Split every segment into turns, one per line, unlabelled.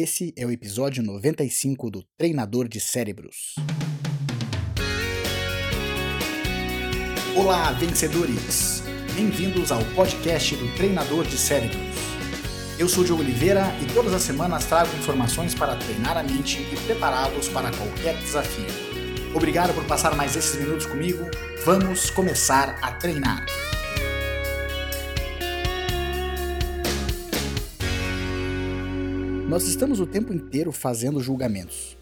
Esse é o episódio 95 do Treinador de Cérebros. Olá, vencedores! Bem-vindos ao podcast do Treinador de Cérebros. Eu sou Diogo Oliveira e todas as semanas trago informações para treinar a mente e prepará-los para qualquer desafio. Obrigado por passar mais esses minutos comigo. Vamos começar a treinar. Nós estamos o tempo inteiro fazendo julgamentos.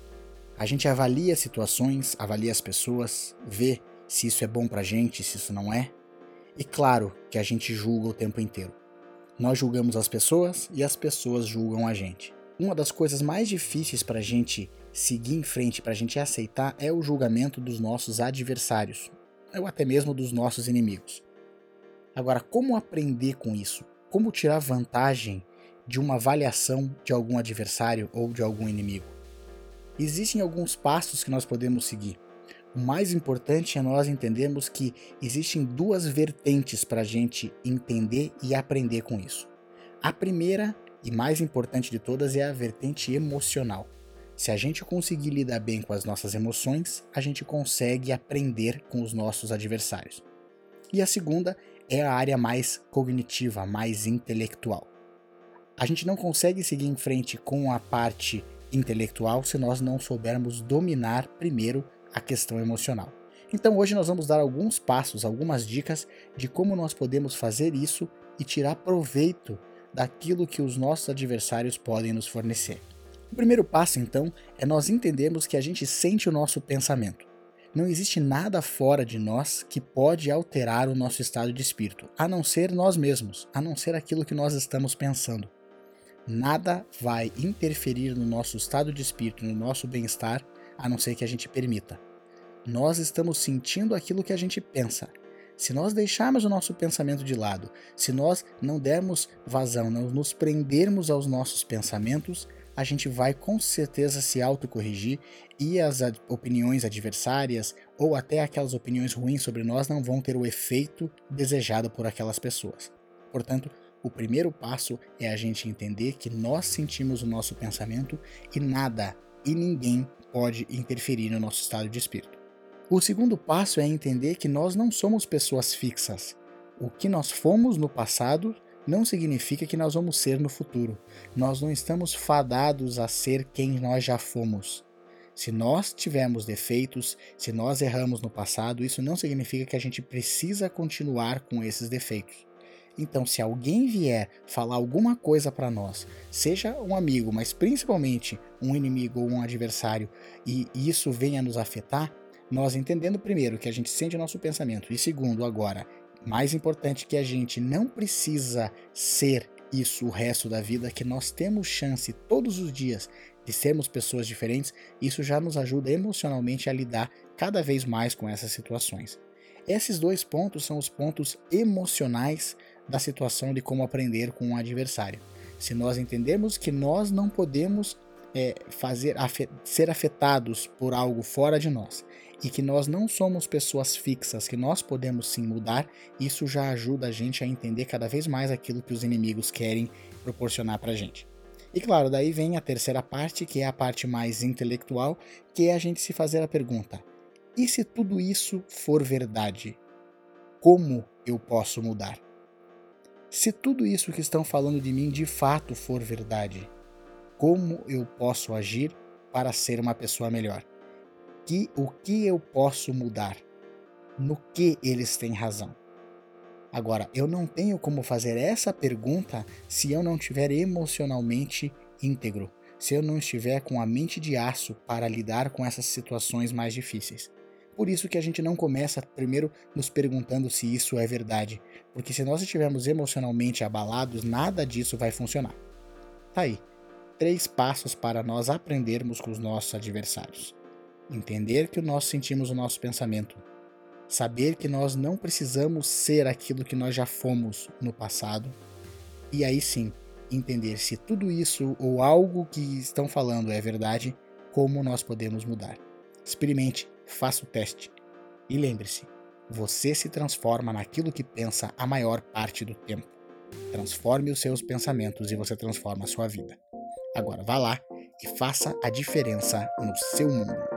A gente avalia situações, avalia as pessoas, vê se isso é bom pra gente, se isso não é. E claro que a gente julga o tempo inteiro. Nós julgamos as pessoas e as pessoas julgam a gente. Uma das coisas mais difíceis para a gente seguir em frente, para a gente aceitar, é o julgamento dos nossos adversários, ou até mesmo dos nossos inimigos. Agora, como aprender com isso? Como tirar vantagem de uma avaliação de algum adversário ou de algum inimigo. Existem alguns passos que nós podemos seguir. O mais importante é nós entendermos que existem duas vertentes para a gente entender e aprender com isso. A primeira e mais importante de todas é a vertente emocional. Se a gente conseguir lidar bem com as nossas emoções, a gente consegue aprender com os nossos adversários. E a segunda é a área mais cognitiva, mais intelectual. A gente não consegue seguir em frente com a parte intelectual se nós não soubermos dominar primeiro a questão emocional. Então hoje nós vamos dar alguns passos, algumas dicas de como nós podemos fazer isso e tirar proveito daquilo que os nossos adversários podem nos fornecer. O primeiro passo, então, é nós entendermos que a gente sente o nosso pensamento. Não existe nada fora de nós que pode alterar o nosso estado de espírito, a não ser nós mesmos, a não ser aquilo que nós estamos pensando. Nada vai interferir no nosso estado de espírito, no nosso bem-estar, a não ser que a gente permita. Nós estamos sentindo aquilo que a gente pensa. Se nós deixarmos o nosso pensamento de lado, se nós não dermos vazão, não nos prendermos aos nossos pensamentos, a gente vai com certeza se autocorrigir e as ad opiniões adversárias ou até aquelas opiniões ruins sobre nós não vão ter o efeito desejado por aquelas pessoas. Portanto, o primeiro passo é a gente entender que nós sentimos o nosso pensamento e nada e ninguém pode interferir no nosso estado de espírito. O segundo passo é entender que nós não somos pessoas fixas. O que nós fomos no passado não significa que nós vamos ser no futuro. Nós não estamos fadados a ser quem nós já fomos. Se nós tivermos defeitos, se nós erramos no passado, isso não significa que a gente precisa continuar com esses defeitos. Então, se alguém vier falar alguma coisa para nós, seja um amigo, mas principalmente um inimigo ou um adversário, e isso venha nos afetar, nós entendendo primeiro que a gente sente o nosso pensamento, e segundo, agora, mais importante que a gente não precisa ser isso o resto da vida, que nós temos chance todos os dias de sermos pessoas diferentes, isso já nos ajuda emocionalmente a lidar cada vez mais com essas situações. Esses dois pontos são os pontos emocionais da situação de como aprender com um adversário. Se nós entendermos que nós não podemos é, fazer afet ser afetados por algo fora de nós e que nós não somos pessoas fixas, que nós podemos sim mudar, isso já ajuda a gente a entender cada vez mais aquilo que os inimigos querem proporcionar para a gente. E claro, daí vem a terceira parte, que é a parte mais intelectual, que é a gente se fazer a pergunta: e se tudo isso for verdade? Como eu posso mudar? Se tudo isso que estão falando de mim de fato for verdade, como eu posso agir para ser uma pessoa melhor? Que, o que eu posso mudar? No que eles têm razão? Agora, eu não tenho como fazer essa pergunta se eu não estiver emocionalmente íntegro, se eu não estiver com a mente de aço para lidar com essas situações mais difíceis. Por isso que a gente não começa primeiro nos perguntando se isso é verdade, porque se nós estivermos emocionalmente abalados, nada disso vai funcionar. Tá aí, três passos para nós aprendermos com os nossos adversários. Entender que nós sentimos o nosso pensamento. Saber que nós não precisamos ser aquilo que nós já fomos no passado. E aí sim, entender se tudo isso ou algo que estão falando é verdade, como nós podemos mudar. Experimente, faça o teste. E lembre-se, você se transforma naquilo que pensa a maior parte do tempo. Transforme os seus pensamentos e você transforma a sua vida. Agora vá lá e faça a diferença no seu mundo.